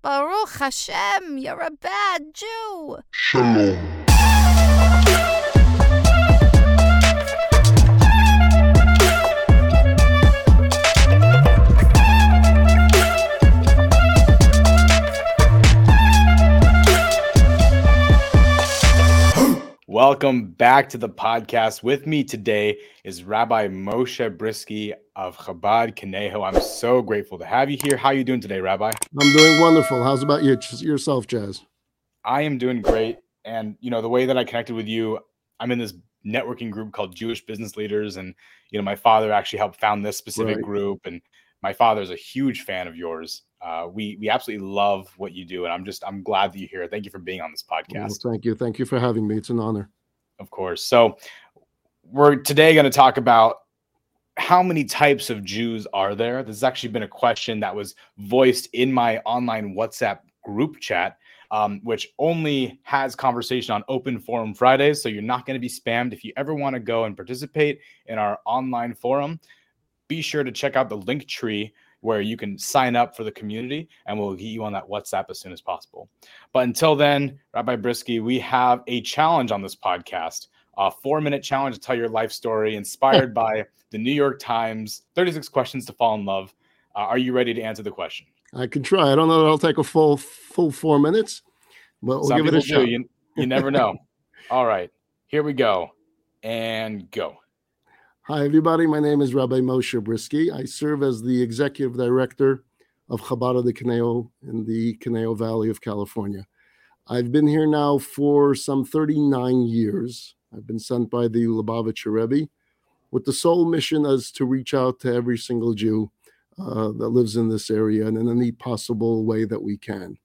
Baruch Hashem, you're a bad Jew. Shalom. Welcome back to the podcast. With me today is Rabbi Moshe Bryski of Chabad Conejo. I'm so grateful to have you here. How are you doing today, Rabbi? I'm doing wonderful. How's about you yourself, Chaz? I am doing great. And you know, the way that I connected with you, I'm in this networking group called Jewish Business Leaders, and you know, my father actually helped found this specific Right. group, and my father is a huge fan of yours. Uh, we we absolutely love what you do, and I'm just I'm glad that you're here. Thank you for being on this Well, podcast. thank you. Thank you for having me. It's an honor. Of course. So we're today going to talk about how many types of Jews are there? This has actually been a question that was voiced in my online WhatsApp group chat, um, which only has conversation on open forum Fridays. So you're not going to be spammed. If you ever want to go and participate in our online forum, be sure to check out the link tree where you can sign up for the community and we'll get you on that WhatsApp as soon as possible. But until then, Rabbi Bryski, we have a challenge on this podcast a four minute challenge to tell your life story inspired by the New York Times 36 questions to fall in love. Uh, are you ready to answer the question? I can try. I don't know that I'll take a full full four minutes, but we'll Some give it a do. shot. You, you never know. All right, here we go and go. Hi, everybody. My name is Rabbi Moshe Bryski. I serve as the executive director of Chabad de Conejo in the Conejo Valley of California. I've been here now for some 39 years. I've been sent by the Lubavitcher Rebbe with the sole mission as to reach out to every single Jew uh, that lives in this area and in any possible way that we can.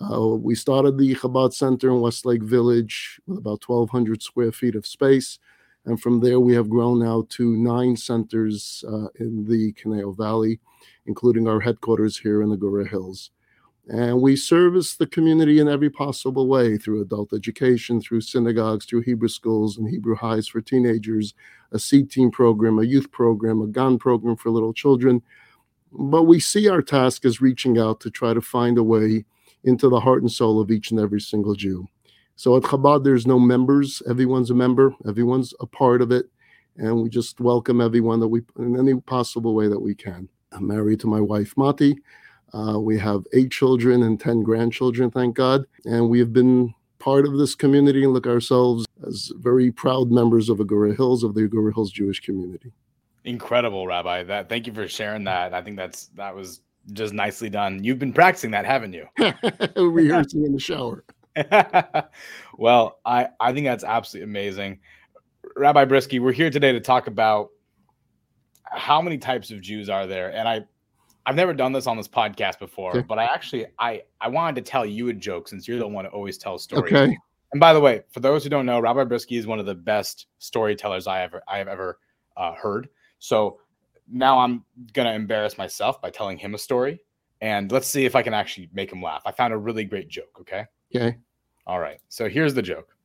Uh, we started the Chabad Center in Westlake Village with about 1,200 square feet of space. And from there, we have grown now to nine centers uh, in the Conejo Valley, including our headquarters here in the Agoura Hills. And we service the community in every possible way through adult education, through synagogues, through Hebrew schools and Hebrew highs for teenagers, a CTeen program, a youth program, a gun program for little children. But we see our task as reaching out to try to find a way into the heart and soul of each and every single Jew. So at Chabad, there's no members. Everyone's a member. Everyone's a part of it, and we just welcome everyone that we in any possible way that we can. I'm married to my wife Matty. Uh, we have eight children and ten grandchildren, thank God, and we have been part of this community and look ourselves as very proud members of Agoura Hills of the Agoura Hills Jewish community. Incredible, Rabbi. That thank you for sharing that. I think that's that was just nicely done. You've been practicing that, haven't you? Rehearsing in the shower. well, I I think that's absolutely amazing. Rabbi Bryski, we're here today to talk about how many types of Jews are there, and I I've never done this on this podcast before, Okay. but I actually I I wanted to tell you a joke since you're the one who always tells stories. Okay. And by the way, for those who don't know, Rabbi Bryski is one of the best storytellers I ever I have ever uh, heard. So now I'm gonna embarrass myself by telling him a story, and let's see if I can actually make him laugh. I found a really great joke. Okay. Okay. All right. So here's the joke.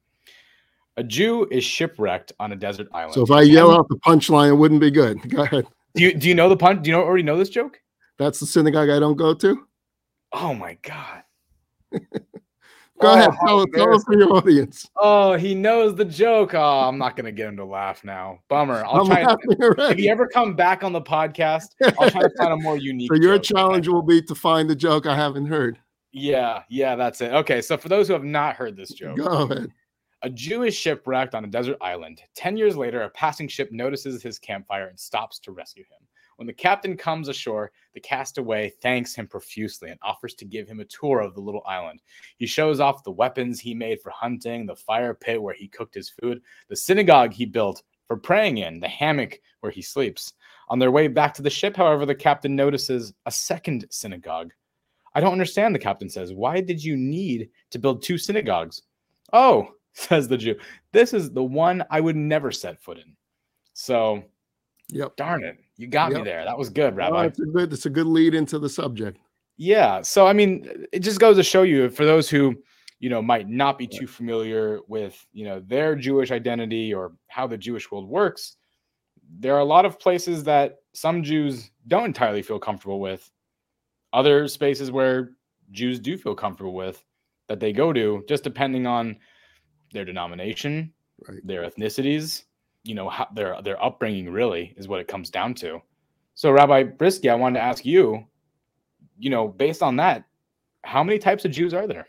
A Jew is shipwrecked on a desert island. So if I yell out the punchline, it wouldn't be good. Go ahead. do you do you know the pun? Do you know, already know this joke? That's the synagogue I don't go to. Oh my god. Go Oh, ahead. Tell, tell us for your audience. Oh, he knows the joke. Oh, I'm not gonna get him to laugh now. Bummer. I'll I'm try. and- If you ever come back on the podcast, I'll try to find a more unique. So your challenge will be to find the joke I haven't heard. Yeah, yeah, that's it. Okay, so for those who have not heard this joke, Go ahead. A Jew is shipwrecked on a desert island. Ten years later, a passing ship notices his campfire and stops to rescue him. When the captain comes ashore, the castaway thanks him profusely and offers to give him a tour of the little island. He shows off the weapons he made for hunting, the fire pit where he cooked his food, the synagogue he built for praying in, the hammock where he sleeps. On their way back to the ship, however, the captain notices a second synagogue. I don't understand, the captain says. Why did you need to build two synagogues? Oh, says the Jew. This is the one I would never set foot in. So, Yep. darn it. You got me there. That was good, Rabbi. it's a good. It's a good lead into the subject. Yeah. So, I mean, it just goes to show you for those who, you know, might not be too familiar with, you know, their Jewish identity or how the Jewish world works, there are a lot of places that some Jews don't entirely feel comfortable with, other spaces where Jews do feel comfortable with that they go to, just depending on their denomination, Right. their ethnicities, you know, how, their their upbringing really is what it comes down to. So, Rabbi Bryski, I wanted to ask you, you know, based on that, how many types of Jews are there?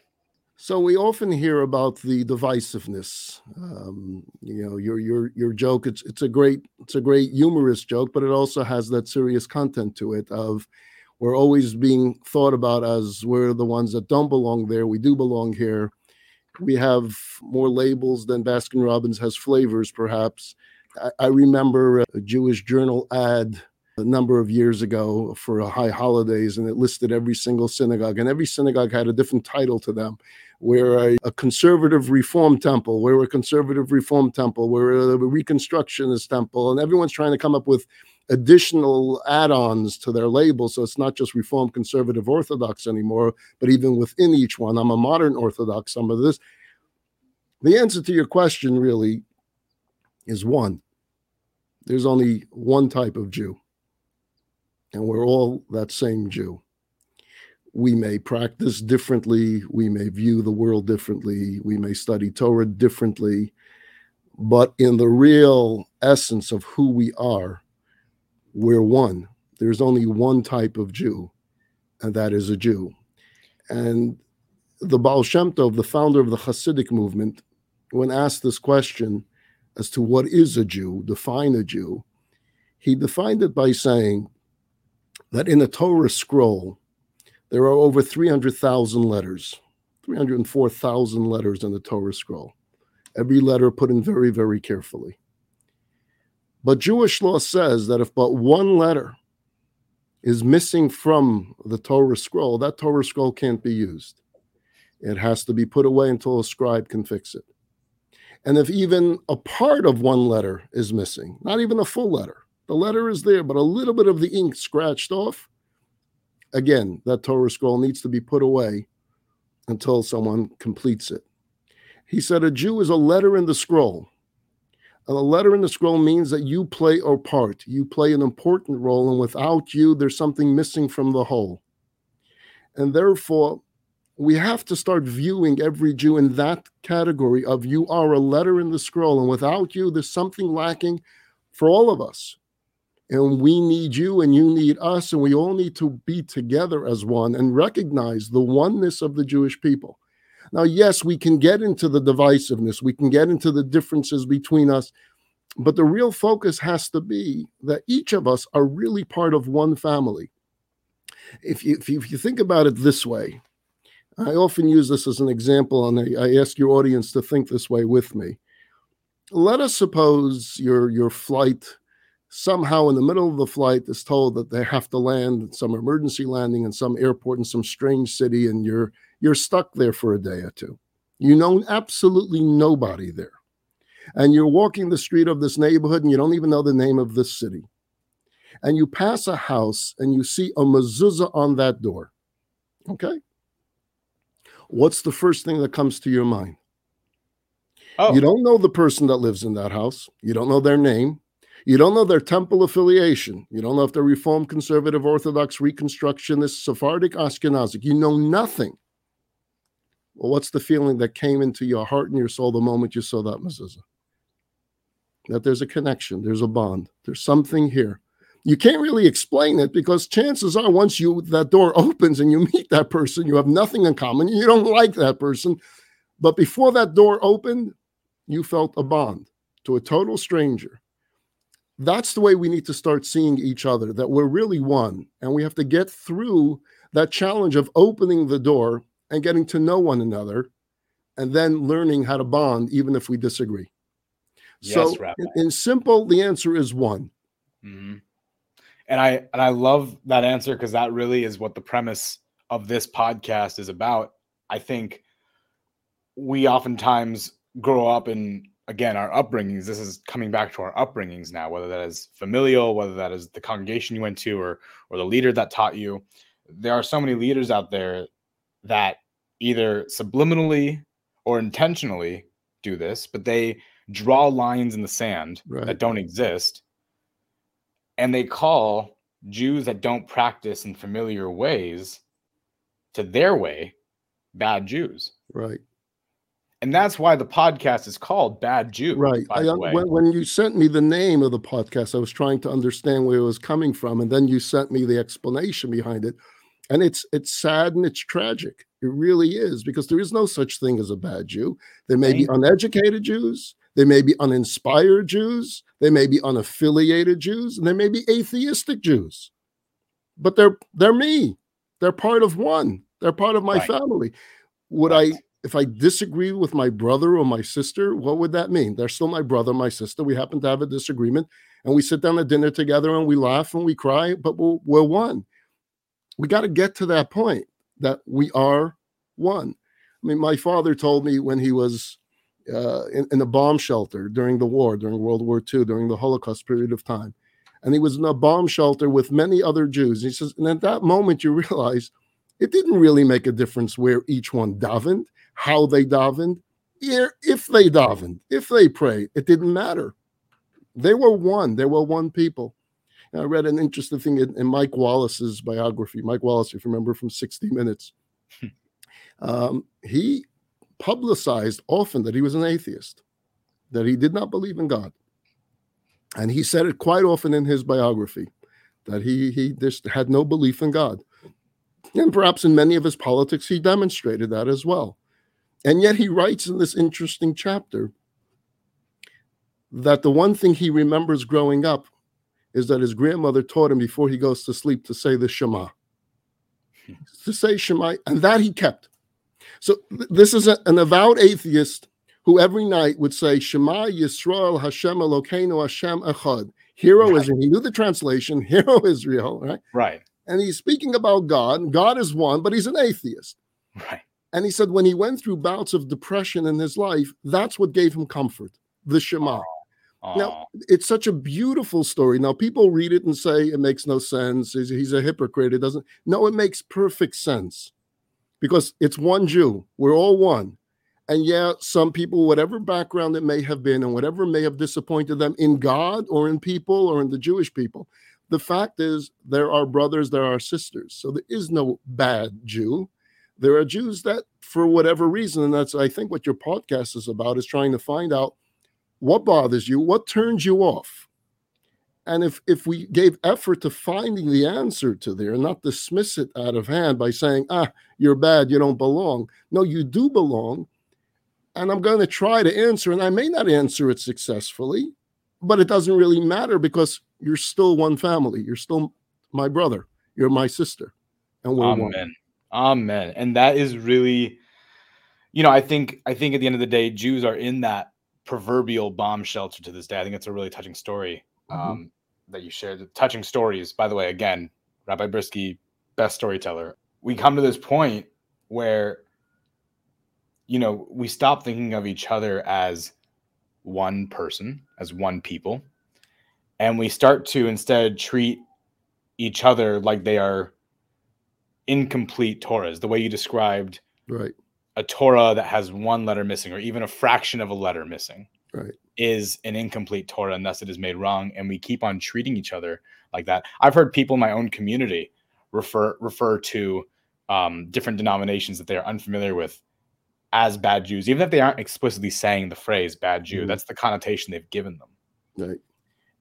So we often hear about the divisiveness. Um, you know, your your your joke. It's it's a great it's a great humorous joke, but it also has that serious content to it. Of we're always being thought about as we're the ones that don't belong there. We do belong here. We have more labels than Baskin Robbins has flavors, perhaps. I, I remember a Jewish journal ad a number of years ago for high holidays, and it listed every single synagogue, and every synagogue had a different title to them. We're a, a conservative reform temple, we're a conservative reform temple, we're a reconstructionist temple, and everyone's trying to come up with additional add-ons to their label. So it's not just reform conservative orthodox anymore but even within each one i'm a modern orthodox some of this. The answer to your question really is one. There's only one type of jew and we're all that same jew. We may practice differently we may view the world differently we may study torah differently but in the real essence of who we are we're one. There's only one type of Jew, and that is a Jew. And the Baal Shem Tov, the founder of the Hasidic movement, when asked this question as to what is a Jew, define a Jew, he defined it by saying that in a Torah scroll, there are over 300,000 letters, 304,000 letters in the Torah scroll. Every letter put in very, very carefully. But Jewish law says that if but one letter is missing from the Torah scroll, that Torah scroll can't be used. It has to be put away until a scribe can fix it. And if even a part of one letter is missing, not even a full letter, the letter is there, but a little bit of the ink scratched off, again, that Torah scroll needs to be put away until someone completes it. He said a Jew is a letter in the scroll a letter in the scroll means that you play a part, you play an important role, and without you, there's something missing from the whole. And therefore, we have to start viewing every Jew in that category of you are a letter in the scroll, and without you, there's something lacking for all of us. And we need you, and you need us, and we all need to be together as one and recognize the oneness of the Jewish people. Now, yes, we can get into the divisiveness, we can get into the differences between us, but the real focus has to be that each of us are really part of one family. If you, if you, if you think about it this way, I often use this as an example, and I, I ask your audience to think this way with me. Let us suppose your, your flight somehow in the middle of the flight is told that they have to land at some emergency landing in some airport in some strange city and you're you're stuck there for a day or two. You know absolutely nobody there. And you're walking the street of this neighborhood and you don't even know the name of this city. And you pass a house and you see a mezuzah on that door. Okay? What's the first thing that comes to your mind? Oh, You don't know the person that lives in that house. You don't know their name. You don't know their temple affiliation. You don't know if they're Reformed, Conservative, Orthodox, Reconstructionist, Sephardic, Ashkenazic. You know nothing. Well, what's the feeling that came into your heart and your soul the moment you saw that mezuzah? That there's a connection, there's a bond, there's something here. You can't really explain it because chances are, once you that door opens and you meet that person, you have nothing in common. You don't like that person, but before that door opened, you felt a bond to a total stranger. That's the way we need to start seeing each other. That we're really one, and we have to get through that challenge of opening the door and getting to know one another and then learning how to bond even if we disagree so Yes, Rabbi. in, in simple the answer is one Mhm. And I and I love that answer because that really is what the premise of this podcast is about. I think we oftentimes grow up in again our upbringings. This is coming back to our upbringings now, whether that is familial, whether that is the congregation you went to, or or the leader that taught you. There are so many leaders out there that either subliminally or intentionally do this, but they draw lines in the sand Right. that don't exist and they call Jews that don't practice in familiar ways to their way, bad Jews. Right. And that's why the podcast is called Bad Jew. Right. I, when, when you sent me the name of the podcast, I was trying to understand where it was coming from, and then you sent me the explanation behind it, and it's it's sad and it's tragic. It really is because there is no such thing as a bad Jew. There may be uneducated Jews, there may be uninspired Jews, there may be unaffiliated Jews, and there may be atheistic Jews. But they're they're me. They're part of one. They're part of my right. family. Would right. I if I disagree with my brother or my sister, what would that mean? They're still my brother, my sister. We happen to have a disagreement and we sit down at dinner together and we laugh and we cry, but we're, we're one. We got to get to that point that we are one. I mean, my father told me when he was uh, in, in a bomb shelter during the war, during World War II, during the Holocaust period of time. And he was in a bomb shelter with many other Jews. He says, and at that moment, you realize it didn't really make a difference where each one davened how they davened, if they davened, if they prayed, it didn't matter. They were one. They were one people. And I read an interesting thing in, in, Mike Wallace's biography. Mike Wallace, if you remember from 60 Minutes, um, he publicized often that he was an atheist, that he did not believe in God. And he said it quite often in his biography that he, he just had no belief in God. And perhaps in many of his politics, he demonstrated that as well. And yet he writes in this interesting chapter that the one thing he remembers growing up is that his grandmother taught him before he goes to sleep to say the Shema. Hmm. to say Shema, and that he kept. So th- this is a, an avowed atheist who every night would say Shema Yisrael Hashem Elokeinu Hashem Echad. Hero right. Israel. He knew the translation. Hero Israel. Right. Right. And he's speaking about God. God is one, but he's an atheist. Right. And he said when he went through bouts of depression in his life, that's what gave him comfort, the Shema. Aww. Now, it's such a beautiful story. Now, people read it and say it makes no sense. He's, he's a hypocrite. It doesn't. No, it makes perfect sense because it's one Jew. We're all one. And yeah, some people, whatever background it may have been and whatever may have disappointed them in God or in people or in the Jewish people, the fact is there are brothers, there are sisters. So there is no bad Jew there are Jews that, for whatever reason, and that's I think what your podcast is about, is trying to find out what bothers you, what turns you off. And if if we gave effort to finding the answer to there, not dismiss it out of hand by saying, ah, you're bad, you don't belong. No, you do belong. And I'm going to try to answer, and I may not answer it successfully, but it doesn't really matter because you're still one family. You're still my brother. You're my sister. And we're Amen. one. Amen. And that is really, you know, I think I think at the end of the day, Jews are in that proverbial bomb shelter to this day. I think it's a really touching story mm-hmm. um, mm-hmm. that you shared. Touching stories, by the way. Again, Rabbi Bryski, best storyteller. We come to this point where, you know, we stop thinking of each other as one person, as one people, and we start to instead treat each other like they are incomplete Torahs, the way you described right a Torah that has one letter missing or even a fraction of a letter missing right is an incomplete Torah and thus it is made wrong and we keep on treating each other like that. I've heard people in my own community refer refer to um, different denominations that they are unfamiliar with as bad Jews, even if they aren't explicitly saying the phrase bad Jew, mm-hmm. that's the connotation they've given them. Right.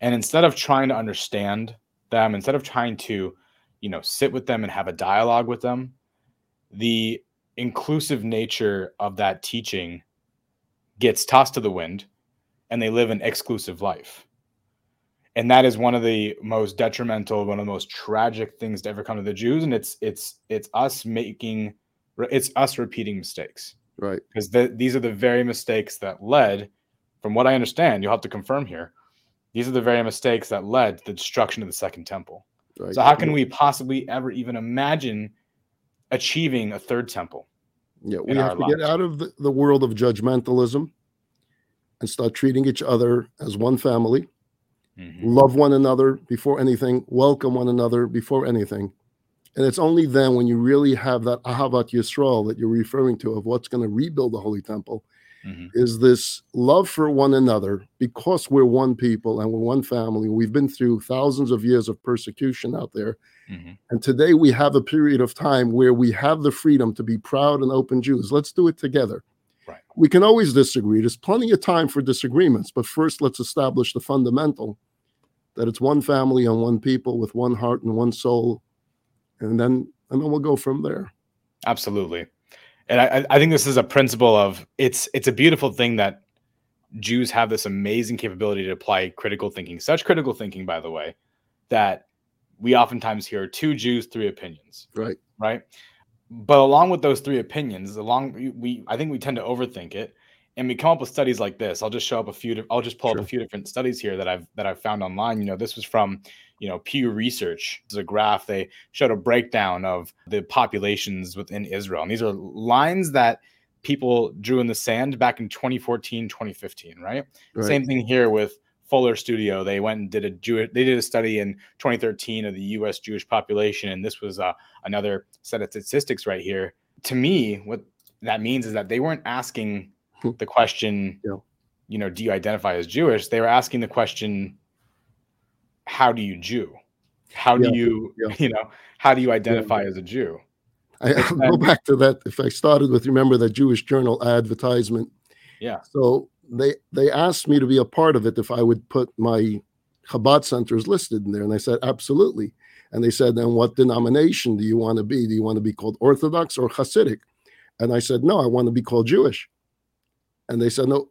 And instead of trying to understand them, instead of trying to you know sit with them and have a dialogue with them the inclusive nature of that teaching gets tossed to the wind and they live an exclusive life. And that is one of the most detrimental one of the most tragic things to ever come to the jews. And it's it's it's us making it's us repeating mistakes. Right. Because the, these are the very mistakes that led from what i understand you'll have to confirm here these are the very mistakes that led to the destruction of the second temple Right. So how can we possibly ever even imagine achieving a third temple? Yeah, we have to lives? get out of the, the world of judgmentalism and start treating each other as one family. Mm-hmm. Love one another before anything, welcome one another before anything. And it's only then when you really have that Ahavat Yisrael that you're referring to of what's going to rebuild the Holy Temple Mhm. is this love for one another because we're one people and we're one family. We've been through thousands of years of persecution out there. Mhm. And today we have a period of time where we have the freedom to be proud and open Jews. Let's do it together. Right. We can always disagree. There's plenty of time for disagreements, but first let's establish the fundamental that it's one family and one people with one heart and one soul. And then and then we'll go from there. Absolutely. And I, I- think this is a principle of it's it's a beautiful thing that Jews have this amazing capability to apply critical thinking, such critical thinking, by the way, that we oftentimes hear two Jews, three opinions, Right. right? But along with those three opinions, along we, we I think we tend to overthink it, and we come up with studies like this. I'll just show up a few. I'll just pull up a few different studies here that I've that I've found online. You know, this was from you know Pew Research. Is a graph. They showed a breakdown of the populations within Israel, and these are lines that people drew in the sand back in 2014, 2015. Right. Right. Same thing here with Fuller Studio. They went and did a Jew. They did a study in 2013 of the U.S. Jewish population, and this was uh, another set of statistics right here. To me, what that means is that they weren't asking Hmm. the question, Yeah. you know, do you identify as Jewish? They were asking the question, how do you Jew? How do Yeah. you, Yeah. you know, how do you identify as a Jew? I, I'll go back to that. If I started with remember that Jewish Journal advertisement. Yeah. So they they asked me to be a part of it if I would put my Chabad centers listed in there, and I said absolutely. And they said, then what denomination do you want to be? Do you want to be called Orthodox or Hasidic? And I said, no, I want to be called Jewish. And they said, no.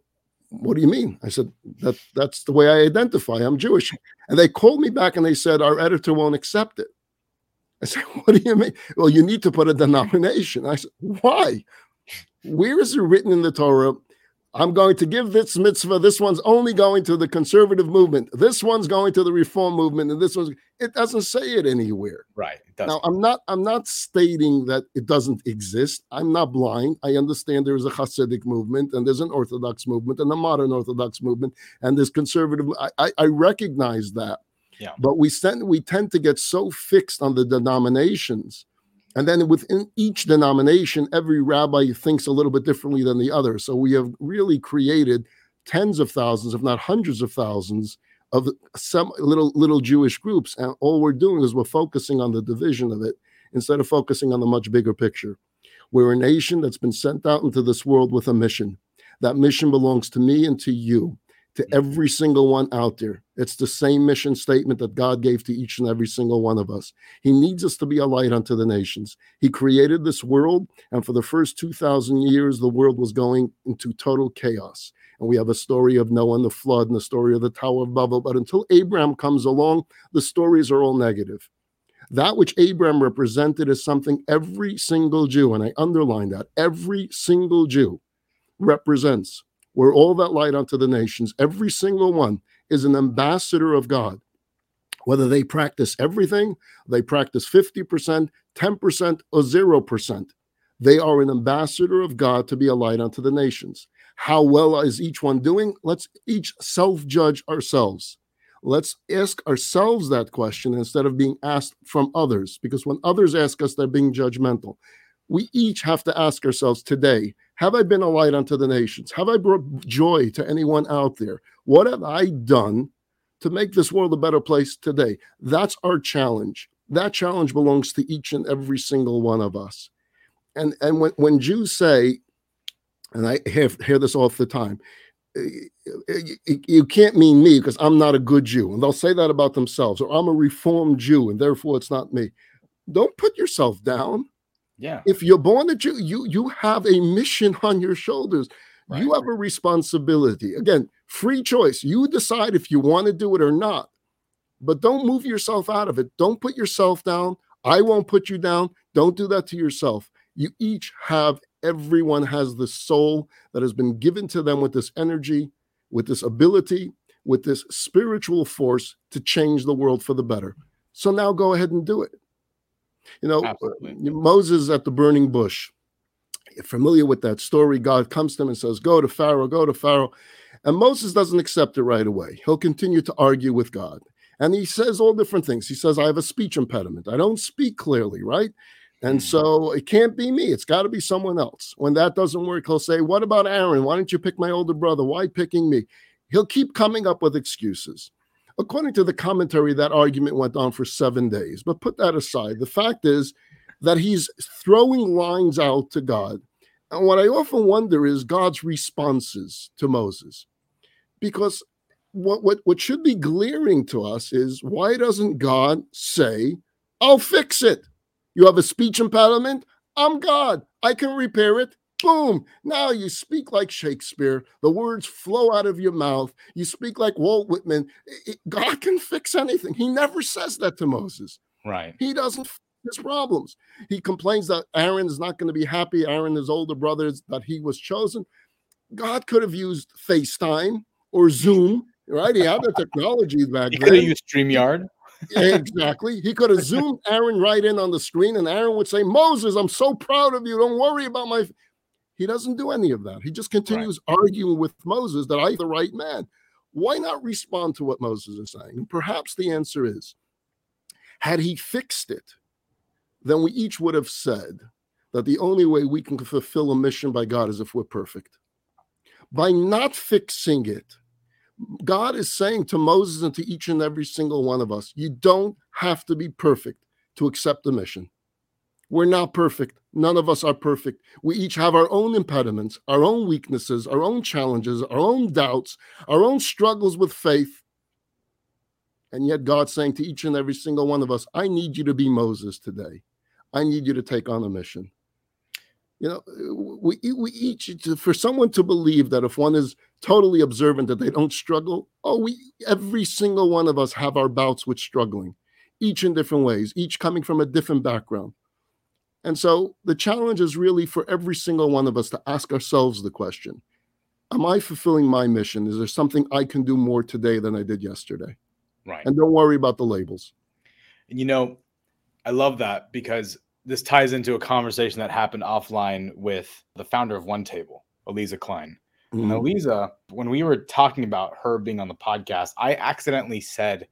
What do you mean? I said that that's the way I identify. I'm Jewish. And they called me back and they said our editor won't accept it. I said, What do you mean? Well, you need to put a denomination. I said, Why? Where is it written in the Torah? I'm going to give this mitzvah. This one's only going to the conservative movement. This one's going to the reform movement, and this one's. It doesn't say it anywhere. Right. It. Now, I'm not. I'm not stating that it doesn't exist. I'm not blind. I understand there is a Hasidic movement, and there's an Orthodox movement, and a modern Orthodox movement, and there's conservative. I, I, I recognize that. Yeah. But we tend we tend to get so fixed on the denominations, and then within each denomination, every rabbi thinks a little bit differently than the other. So we have really created tens of thousands, if not hundreds of thousands, of some little little Jewish groups, and all we're doing is we're focusing on the division of it instead of focusing on the much bigger picture. We're a nation that's been sent out into this world with a mission. That mission belongs to me and to you, to mm-hmm. every single one out there. It's the same mission statement that God gave to each and every single one of us. He needs us to be a light unto the nations. He created this world, and for the first 2,000 years, the world was going into total chaos. And we have a story of Noah and the flood and the story of the Tower of Babel. But until Abraham comes along, the stories are all negative. That which Abraham represented is something every single Jew, and I underline that, every single Jew represents. We're all that light unto the nations. Every single one is an ambassador of God. Whether they practice everything, they practice 50%, 10%, or 0%, they are an ambassador of God to be a light unto the nations. How well is each one doing? Let's each self judge ourselves. Let's ask ourselves that question instead of being asked from others, because when others ask us, they're being judgmental. We each have to ask ourselves today Have I been a light unto the nations? Have I brought joy to anyone out there? What have I done to make this world a better place today? That's our challenge. That challenge belongs to each and every single one of us. And, and when, when Jews say, and I hear, hear this all the time, eh, eh, eh, you can't mean me because I'm not a good Jew. And they'll say that about themselves, or I'm a reformed Jew and therefore it's not me. Don't put yourself down. Yeah. If you're born a Jew, you, you have a mission on your shoulders. You have a responsibility. Again, free choice. You decide if you want to do it or not. But don't move yourself out of it. Don't put yourself down. I won't put you down. Don't do that to yourself. You each have, everyone has the soul that has been given to them with this energy, with this ability, with this spiritual force to change the world for the better. So now go ahead and do it. You know, Absolutely. Moses at the burning bush. You're familiar with that story. God comes to him and says, Go to Pharaoh, go to Pharaoh. And Moses doesn't accept it right away. He'll continue to argue with God. And he says all different things. He says, I have a speech impediment. I don't speak clearly, right? And Mhm. so it can't be me. It's got to be someone else. When that doesn't work, he'll say, What about Aaron? Why don't you pick my older brother? Why picking me? He'll keep coming up with excuses. According to the commentary, that argument went on for seven days. But put that aside. The fact is that he's throwing lines out to God. And what I often wonder is God's responses to Moses. Because what, what, what should be glaring to us is why doesn't God say, I'll fix it? You have a speech impediment? I'm God. I can repair it. Boom. Now you speak like Shakespeare. The words flow out of your mouth. You speak like Walt Whitman. I- I- God can fix anything. He never says that to Moses. Right. He doesn't fix his problems. He complains that Aaron is not going to be happy. Aaron, his older brother, that he was chosen. God could have used FaceTime or Zoom, right? He had the technology back You then could have used StreamYard. exactly. He could have zoomed Aaron right in on the screen, and Aaron would say, Moses, I'm so proud of you. Don't worry about my. F-" He doesn't do any of that. He just continues arguing with Moses that I'm the right man. Why not respond to what Moses is saying? And perhaps the answer is had he fixed it, then we each would have said that the only way we can fulfill a mission by God is if we're perfect. By not fixing it, God is saying to Moses and to each and every single one of us, you don't have to be perfect to accept the mission. We're not perfect. None of us are perfect. We each have our own impediments, our own weaknesses, our own challenges, our own doubts, our own struggles with faith. And yet, God's saying to each and every single one of us, I need you to be Moses today. I need you to take on a mission. You know, we, we each, for someone to believe that if one is totally observant that they don't struggle. Oh, we every single one of us have our bouts with struggling, each in different ways, each coming from a different background. And so the challenge is really for every single one of us to ask ourselves the question Am I fulfilling my mission? Is there something I can do more today than I did yesterday? Right. And don't worry about the labels. And you know, I love that because this ties into a conversation that happened offline with the founder of One Table, Aliza Kline. And Mhm. Eliza, when we were talking about her being on the podcast, I accidentally said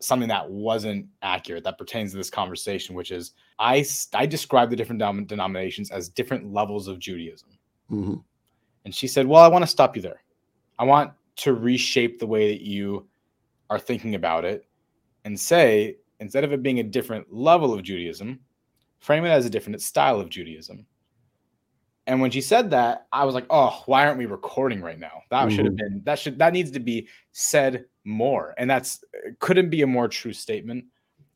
something that wasn't accurate that pertains to this conversation, which is I I describe the different denom- denominations as different levels of Judaism. Mhm. And she said, Well, I want to stop you there. I want to reshape the way that you are thinking about it and say, instead of it being a different level of Judaism, frame it as a different style of Judaism. And when she said that, I was like, oh, why aren't we recording right now? That should have mm-hmm. been, that should, that needs to be said more. And that's, couldn't be a more true statement.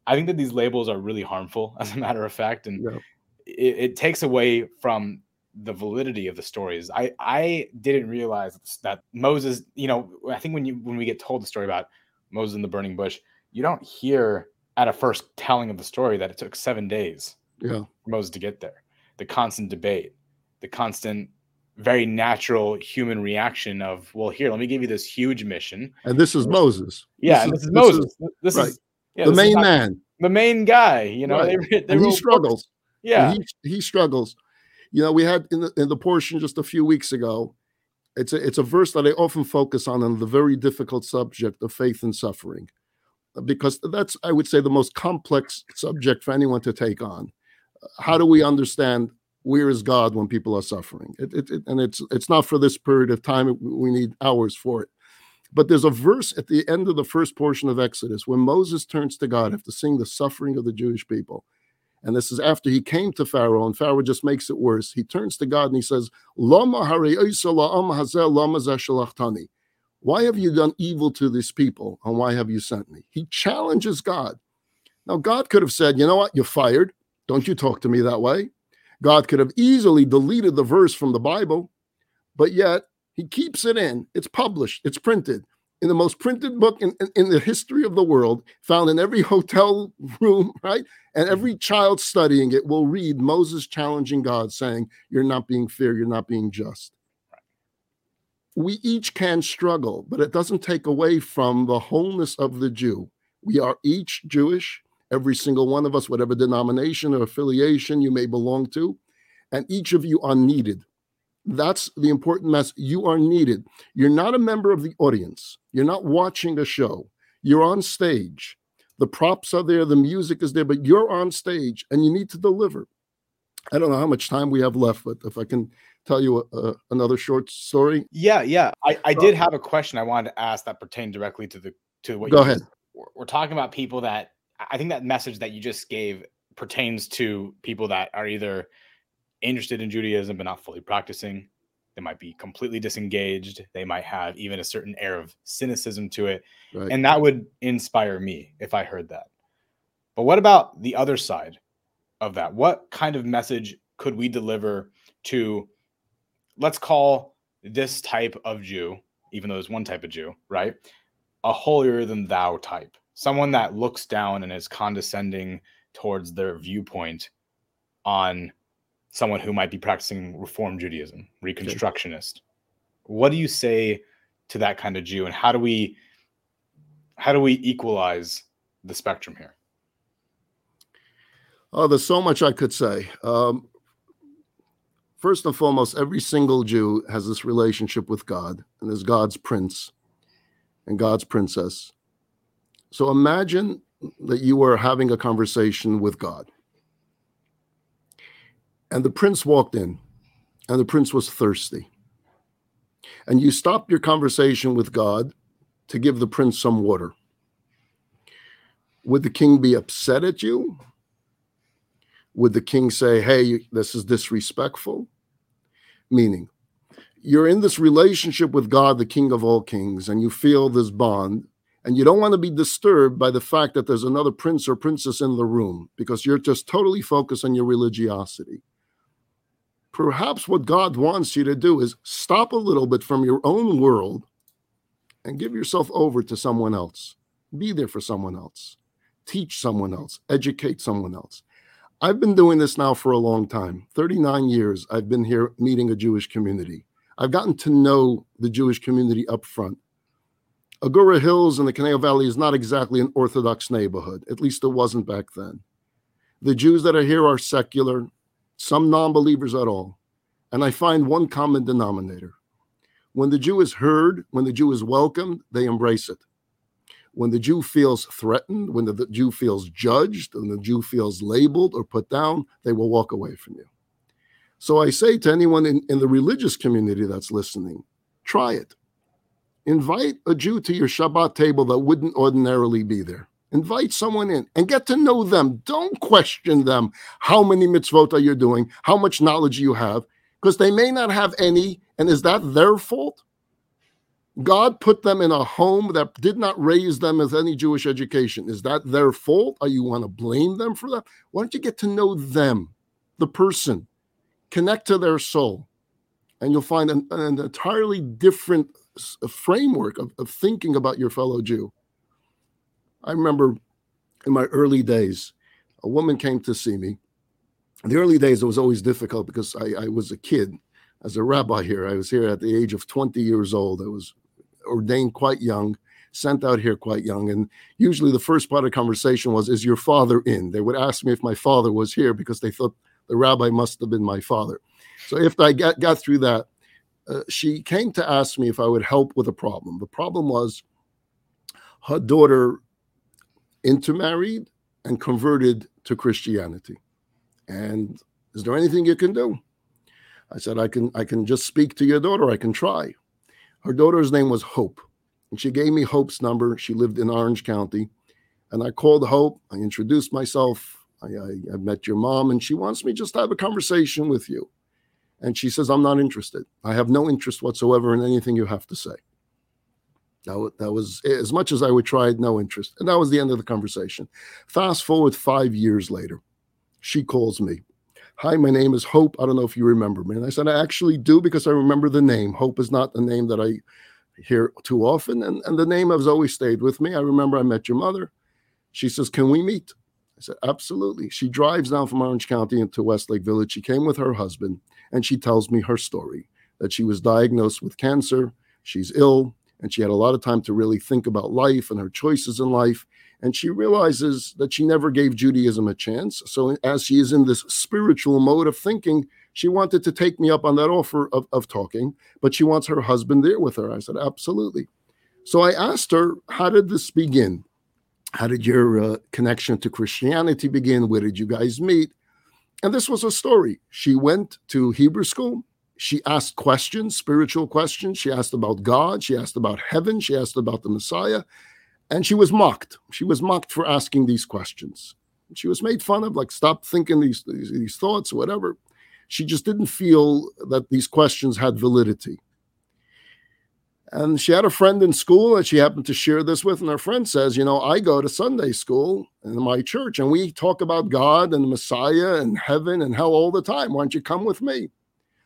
I think that these labels are really harmful, as a matter of fact. And Yeah. it, it takes away from the validity of the stories. I I didn't realize that Moses, you know, I think when you when we get told the story about Moses in the burning bush, you don't hear at a first telling of the story that it took seven days Yeah. for Moses to get there. The constant debate, the constant, very natural human reaction of, well, here, let me give you this huge mission. And this is Moses. Yeah, This this, is- is this Moses. this right. is yeah, the this is main not- man. the main guy. You know, Right. they, they he struggles. Yeah, he, he struggles. You know, we had in the, in the portion just a few weeks ago. It's a it's a verse that I often focus on on the very difficult subject of faith and suffering, because that's I would say the most complex subject for anyone to take on. How do we understand where is God when people are suffering? It, it, it- and it's it's not for this period of time. We need hours for it. But there's a verse at the end of the first portion of Exodus when Moses turns to God after seeing the suffering of the Jewish people. And this is after he came to Pharaoh, and Pharaoh just makes it worse. He turns to God and he says. Why have you done evil to this people, and why have you sent me? He challenges God. Now, God could have said, You know what? You're fired. Don't you talk to me that way. God could have easily deleted the verse from the Bible, but yet he keeps it in. It's published, it's printed in the most printed book in, in, in the history of the world, found in every hotel room, right? And every child studying it will read Moses challenging God, saying, You're not being fair, you're not being just. We each can struggle, but it doesn't take away from the wholeness of the Jew. We are each Jewish, every single one of us, whatever denomination or affiliation you may belong to, and each of you are needed. That's the important message. You are needed. You're not a member of the audience, you're not watching a show, you're on stage. The props are there, the music is there, but you're on stage and you need to deliver. I don't know how much time we have left, but if I can tell you a, a, another short story. Yeah, yeah. I, I did uh, have a question I wanted to ask that pertained directly to the to what Go you ahead. we're- we're talking about people that I think that message that you just gave pertains to people that are either interested in Judaism but not fully practicing. They might be completely disengaged. They might have even a certain air of cynicism to it. Right. And that would inspire me if I heard that. But what about the other side of that? What kind of message could we deliver to, let's call this type of Jew, even though there's one type of Jew, right? A holier than thou type, someone that looks down and is condescending towards their viewpoint on someone who might be practicing Reform Judaism, Reconstructionist. What do you say to that kind of Jew, and how do we how do we equalize the spectrum here? Oh, there's so much I could say. Um, first and foremost, every single Jew has this relationship with God, and is God's prince and God's princess. So imagine that you were having a conversation with God, and the prince walked in, and the prince was thirsty. And you stopped your conversation with God to give the prince some water. Would the king be upset at you? would the king say, Hey, this is disrespectful? Meaning, you're in this relationship with God, the King of all kings, and you feel this bond, and you don't want to be disturbed by the fact that there's another prince or princess in the room because you're just totally focused on your religiosity. Perhaps what God wants you to do is stop a little bit from your own world and give yourself over to someone else. Be there for someone else. Teach someone else. Educate someone else. I've been doing this now for a long time 39 years. I've been here meeting a Jewish community. I've gotten to know the Jewish community up front. Agoura Hills in the Conejo Valley is not exactly an Orthodox neighborhood, at least it wasn't back then. The Jews that are here are secular, some non believers at all. And I find one common denominator. When the Jew is heard, when the Jew is welcomed, they embrace it when the Jew feels threatened, when the, the, Jew feels judged, when the Jew feels labeled or put down, they will walk away from you. So I say to anyone in, in the religious community that's listening, try it. Invite a Jew to your Shabbat table that wouldn't ordinarily be there. Invite someone in and get to know them. Don't question them. How many mitzvot are you doing? How much knowledge you have? Because they may not have any. And is that their fault? God put them in a home that did not raise them with any Jewish education. Is that their fault? Or you want to blame them for that? Why don't you get to know them, the person, connect to their soul, and you'll find an, an entirely different framework of, of thinking about your fellow Jew. I remember in my early days, a woman came to see me. In the early days, it was always difficult because I, I was a kid as a rabbi here. I was here at the age of 20 years old. I was ordained quite young, sent out here quite young. And usually the first part of conversation was, Is your father in? They would ask me if my father was here because they thought the rabbi must have been my father. So if I got, got through that, uh, she came to ask me if I would help with a problem. The problem was her daughter intermarried and converted to Christianity. And is there anything you can do? I said, I can I can just speak to your daughter. I can try. Her daughter's name was Hope. And she gave me Hope's number. She lived in Orange County. And I called Hope. I introduced myself. I, I, I met your mom, and she wants me just to have a conversation with you. And she says, I'm not interested. I have no interest whatsoever in anything you have to say. That, that was as much as I would try, no interest. And that was the end of the conversation. Fast forward five years later, she calls me. Hi, my name is Hope. I don't know if you remember me. And I said, I actually do because I remember the name. Hope is not a name that I hear too often. And, and the name has always stayed with me. I remember I met your mother. She says, Can we meet? I said, Absolutely. She drives down from Orange County into Westlake Village. She came with her husband and she tells me her story that she was diagnosed with cancer. She's ill and she had a lot of time to really think about life and her choices in life. And she realizes that she never gave Judaism a chance. So, as she is in this spiritual mode of thinking, she wanted to take me up on that offer of, of talking, but she wants her husband there with her. I said, Absolutely. So, I asked her, How did this begin? How did your uh, connection to Christianity begin? Where did you guys meet? And this was a story. She went to Hebrew school. She asked questions, spiritual questions. She asked about God. She asked about heaven. She asked about the Messiah. And she was mocked. She was mocked for asking these questions. She was made fun of, like, stop thinking these, these, these thoughts, whatever. She just didn't feel that these questions had validity. And she had a friend in school that she happened to share this with. And her friend says, You know, I go to Sunday school in my church and we talk about God and the Messiah and heaven and hell all the time. Why don't you come with me?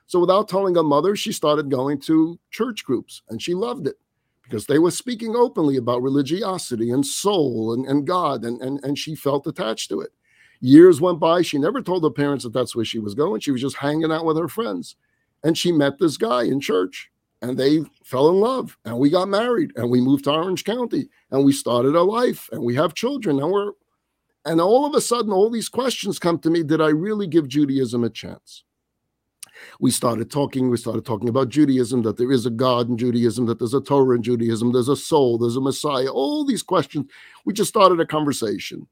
So, without telling her mother, she started going to church groups and she loved it because they were speaking openly about religiosity and soul and, and God. And, and, and she felt attached to it. Years went by. She never told her parents that that's where she was going. She was just hanging out with her friends. And she met this guy in church and they fell in love and we got married and we moved to Orange County and we started a life and we have children and we're and all of a sudden all these questions come to me did I really give Judaism a chance? We started talking we started talking about Judaism that there is a God in Judaism that there's a Torah in Judaism there's a soul there's a Messiah all these questions. We just started a conversation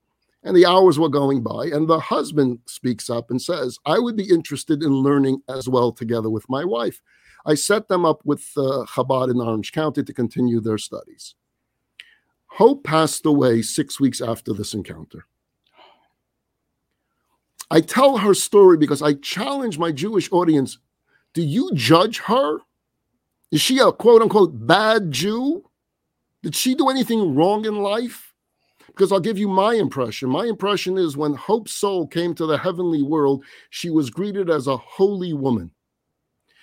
and the hours were going by and the husband speaks up and says I would be interested in learning as well together with my wife I set them up with uh, Chabad in Orange County to continue their studies. Hope passed away six weeks after this encounter. I tell her story because I challenge my Jewish audience do you judge her? Is she a quote unquote bad Jew? Did she do anything wrong in life? Because I'll give you my impression. My impression is when Hope's soul came to the heavenly world, she was greeted as a holy woman.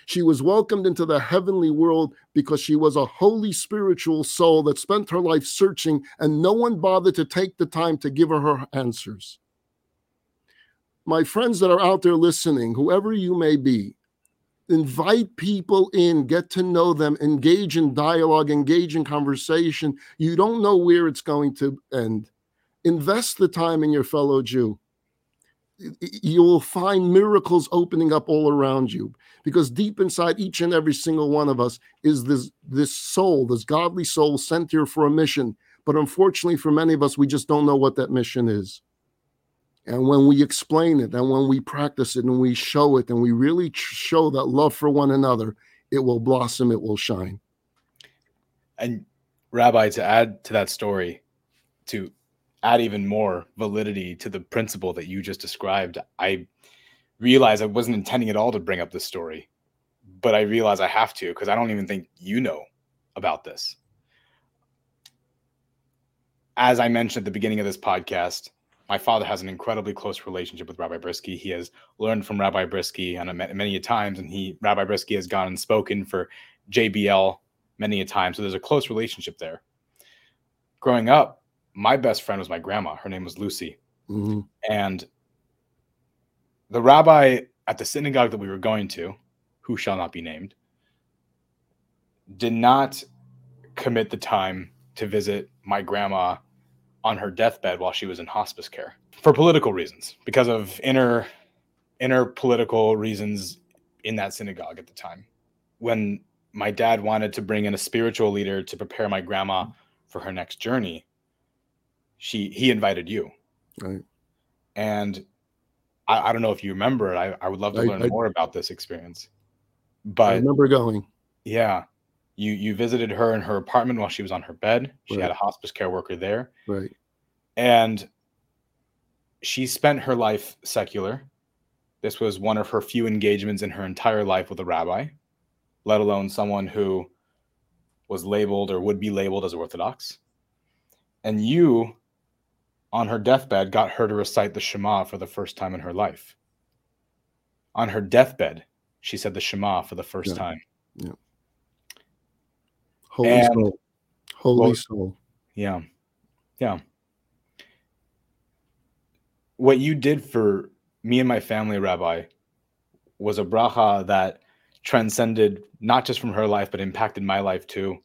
She was welcomed into the heavenly world because she was a holy spiritual soul that spent her life searching, and no one bothered to take the time to give her her answers. My friends that are out there listening, whoever you may be, invite people in, get to know them, engage in dialogue, engage in conversation. You don't know where it's going to end. Invest the time in your fellow Jew you will find miracles opening up all around you because deep inside each and every single one of us is this this soul this godly soul sent here for a mission but unfortunately for many of us we just don't know what that mission is and when we explain it and when we practice it and we show it and we really show that love for one another it will blossom it will shine and rabbi to add to that story to add even more validity to the principle that you just described, I realized I wasn't intending at all to bring up this story, but I realize I have to because I don't even think you know about this. As I mentioned at the beginning of this podcast, my father has an incredibly close relationship with Rabbi Bryski. He has learned from Rabbi Bryski on a, many a times, and he Rabbi Bryski has gone and spoken for JBL many a time. So there's a close relationship there. Growing up, my best friend was my grandma. Her name was Lucy. Mm-hmm. And the rabbi at the synagogue that we were going to, who shall not be named, did not commit the time to visit my grandma on her deathbed while she was in hospice care for political reasons, because of inner inner political reasons in that synagogue at the time. When my dad wanted to bring in a spiritual leader to prepare my grandma for her next journey, she he invited you. Right. And I, I don't know if you remember it. I, I would love to I, learn I, more about this experience. But I remember going. Yeah. You you visited her in her apartment while she was on her bed. She right. had a hospice care worker there. Right. And she spent her life secular. This was one of her few engagements in her entire life with a rabbi, let alone someone who was labeled or would be labeled as Orthodox. And you on her deathbed got her to recite the Shema for the first time in her life. On her deathbed, she said the Shema for the first yeah. time. Yeah. Holy and, soul. Holy well, soul. Yeah. Yeah. What you did for me and my family, Rabbi, was a bracha that transcended not just from her life, but impacted my life too.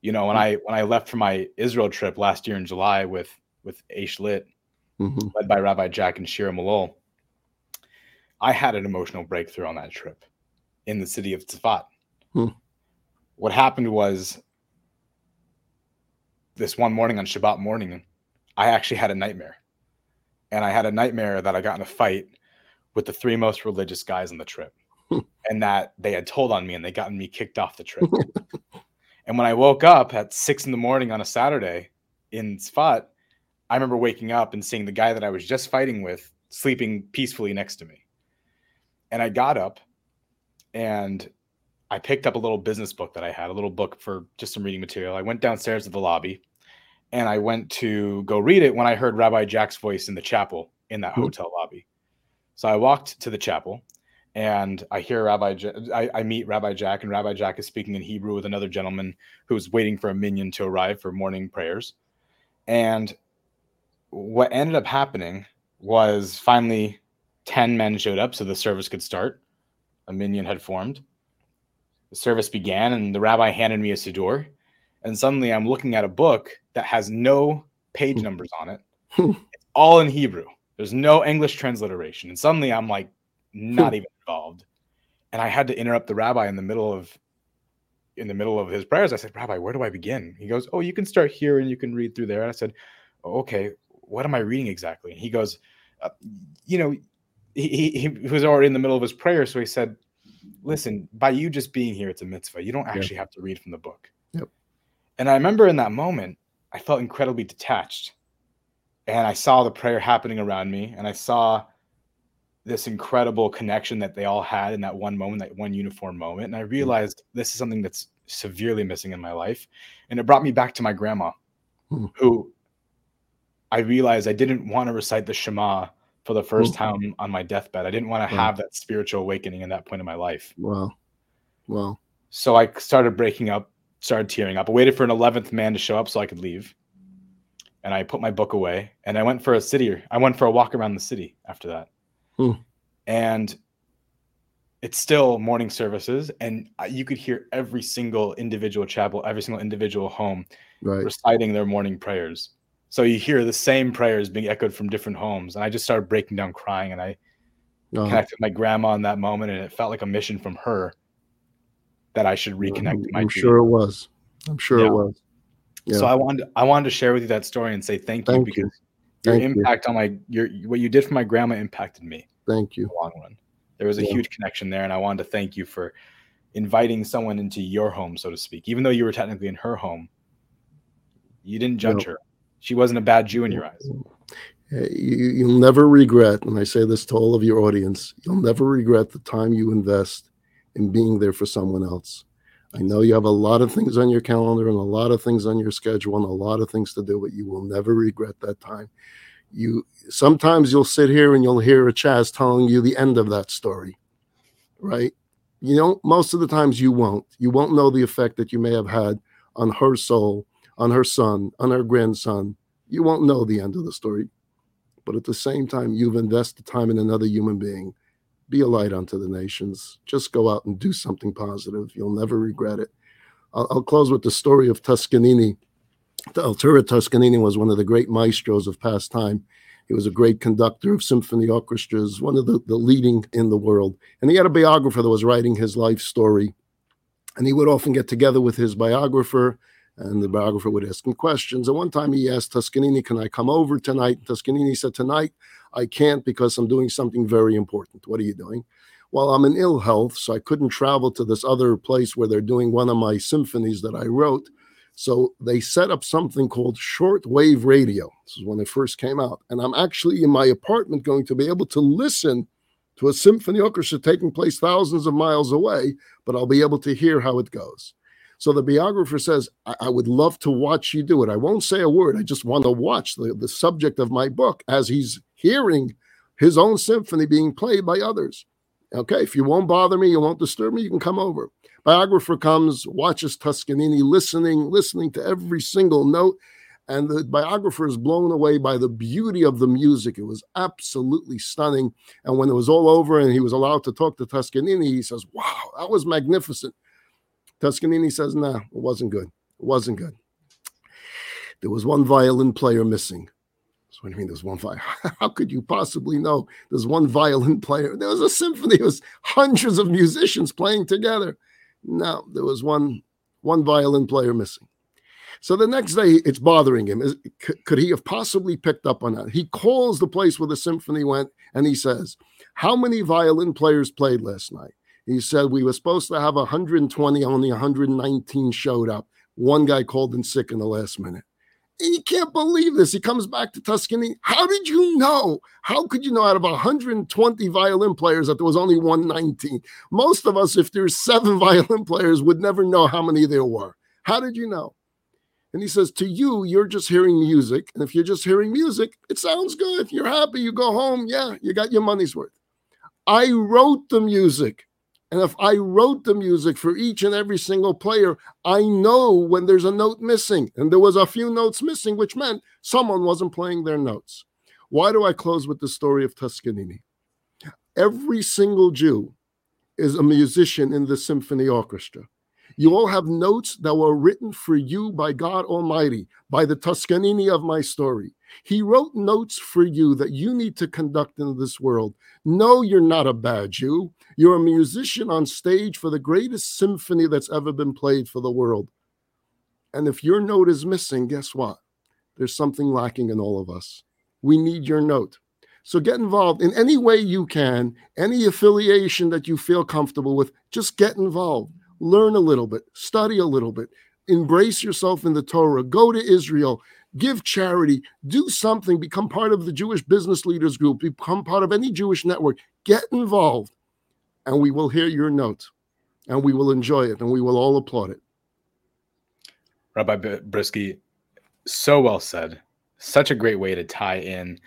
You know, when mm. I when I left for my Israel trip last year in July with with Aish Lit, mm-hmm. led by Rabbi Jack and Shira Malol, I had an emotional breakthrough on that trip in the city of Tzfat. Hmm. What happened was this one morning on Shabbat morning, I actually had a nightmare. And I had a nightmare that I got in a fight with the three most religious guys on the trip and that they had told on me and they gotten me kicked off the trip. and when I woke up at six in the morning on a Saturday in Sfat, I remember waking up and seeing the guy that I was just fighting with sleeping peacefully next to me. And I got up and I picked up a little business book that I had, a little book for just some reading material. I went downstairs to the lobby and I went to go read it when I heard Rabbi Jack's voice in the chapel in that hmm. hotel lobby. So I walked to the chapel and I hear Rabbi, J- I, I meet Rabbi Jack, and Rabbi Jack is speaking in Hebrew with another gentleman who's waiting for a minyan to arrive for morning prayers. And what ended up happening was finally 10 men showed up so the service could start. A minyan had formed. The service began, and the rabbi handed me a siddur. And suddenly I'm looking at a book that has no page hmm. numbers on it. Hmm. it's all in Hebrew. There's no English transliteration. And suddenly I'm like, hmm. not even involved. And I had to interrupt the rabbi in the middle of in the middle of his prayers. I said, Rabbi, where do I begin? He goes, Oh, you can start here and you can read through there. And I said, oh, Okay, what am I reading exactly? And he goes, uh, You know, he, he, he was already in the middle of his prayer. So he said, Listen, by you just being here, it's a mitzvah. You don't actually yep. have to read from the book. Yep. And I remember in that moment, I felt incredibly detached. And I saw the prayer happening around me, and I saw this incredible connection that they all had in that one moment, that one uniform moment. And I mm. realized this is something that's severely missing in my life. And it brought me back to my grandma, hmm. who I realized I didn't want to recite the Shema for the first time on my deathbed. I didn't want to have that spiritual awakening in that point in my life. Wow. Wow. So I started breaking up, started tearing up. I waited for an 11th man to show up so I could leave. And I put my book away and I went for a city. I went for a walk around the city after that. Hmm. And it's still morning services, and you could hear every single individual chapel, every single individual home right. reciting their morning prayers. So you hear the same prayers being echoed from different homes. And I just started breaking down crying, and I uh-huh. connected with my grandma in that moment, and it felt like a mission from her that I should reconnect. I'm, I'm sure it was. I'm sure yeah. it was. Yeah. So I wanted I wanted to share with you that story and say thank, thank you because your Thank impact you. on my your what you did for my grandma impacted me. Thank you. long run. There was a yeah. huge connection there, and I wanted to thank you for inviting someone into your home, so to speak. Even though you were technically in her home, you didn't judge no. her. She wasn't a bad Jew in your eyes. Uh, you, will never regret, and I say this to all of your audience, you'll never regret the time you invest in being there for someone else. I know you have a lot of things on your calendar and a lot of things on your schedule and a lot of things to do, but you will never regret that time. You sometimes you'll sit here and you'll hear a Chaz telling you the end of that story, right? You know, most of the times you won't. You won't know the effect that you may have had on her soul, on her son, on her grandson. You won't know the end of the story. But at the same time, you've invested time in another human being be a light unto the nations. Just go out and do something positive. You'll never regret it. I'll, I'll close with the story of Toscanini. Arturo Toscanini was one of the great maestros of past time. He was a great conductor of symphony orchestras, one of the, the leading in the world. And he had a biographer that was writing his life story. And he would often get together with his biographer, and the biographer would ask him questions. And one time he asked Toscanini, Can I come over tonight? Toscanini said, Tonight, I can't because I'm doing something very important. What are you doing? Well, I'm in ill health, so I couldn't travel to this other place where they're doing one of my symphonies that I wrote. So they set up something called shortwave radio. This is when it first came out. And I'm actually in my apartment going to be able to listen to a symphony orchestra taking place thousands of miles away, but I'll be able to hear how it goes. So the biographer says, I, I would love to watch you do it. I won't say a word. I just want to watch the, the subject of my book as he's hearing his own symphony being played by others. Okay, if you won't bother me, you won't disturb me, you can come over. Biographer comes, watches Toscanini listening, listening to every single note. And the biographer is blown away by the beauty of the music. It was absolutely stunning. And when it was all over and he was allowed to talk to Toscanini, he says, Wow, that was magnificent. Toscanini says, Nah, it wasn't good. It wasn't good. There was one violin player missing. So what do you mean there's one violin? How could you possibly know there's one violin player? There was a symphony, it was hundreds of musicians playing together. No, there was one one violin player missing. So the next day, it's bothering him. Is, could he have possibly picked up on that? He calls the place where the symphony went and he says, How many violin players played last night? He said, We were supposed to have 120, only 119 showed up. One guy called in sick in the last minute. He can't believe this. He comes back to Tuscany. How did you know? How could you know out of 120 violin players that there was only 119? Most of us, if there's seven violin players, would never know how many there were. How did you know? And he says, To you, you're just hearing music. And if you're just hearing music, it sounds good. You're happy. You go home. Yeah, you got your money's worth. I wrote the music. And if I wrote the music for each and every single player, I know when there's a note missing. And there was a few notes missing, which meant someone wasn't playing their notes. Why do I close with the story of Toscanini? Every single Jew is a musician in the symphony orchestra. You all have notes that were written for you by God Almighty, by the Toscanini of my story. He wrote notes for you that you need to conduct in this world. No, you're not a bad Jew. You're a musician on stage for the greatest symphony that's ever been played for the world. And if your note is missing, guess what? There's something lacking in all of us. We need your note. So get involved in any way you can, any affiliation that you feel comfortable with, just get involved. Learn a little bit, study a little bit, embrace yourself in the Torah, go to Israel, give charity, do something, become part of the Jewish Business Leaders Group, become part of any Jewish network. Get involved, and we will hear your note, and we will enjoy it, and we will all applaud it. Rabbi Bryski, so well said. Such a great way to tie in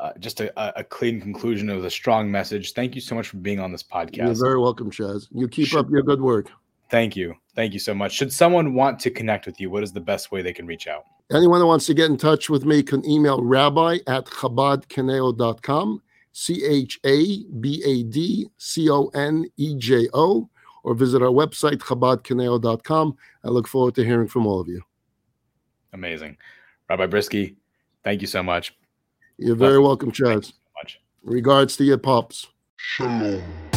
uh, just a, a, clean conclusion of a strong message. Thank you so much for being on this podcast. You're very welcome, Chaz. You keep Should, up your good work. Thank you. Thank you so much. Should someone want to connect with you, what is the best way they can reach out? Anyone who wants to get in touch with me can email rabbi at chabadconejo.com, C H A B A D C O N E J O, or visit our website, chabadconejo.com. I look forward to hearing from all of you. Amazing. Rabbi Bryski, thank you so much. You're very welcome, Chaz. So much. Regards to your pops. Shalom.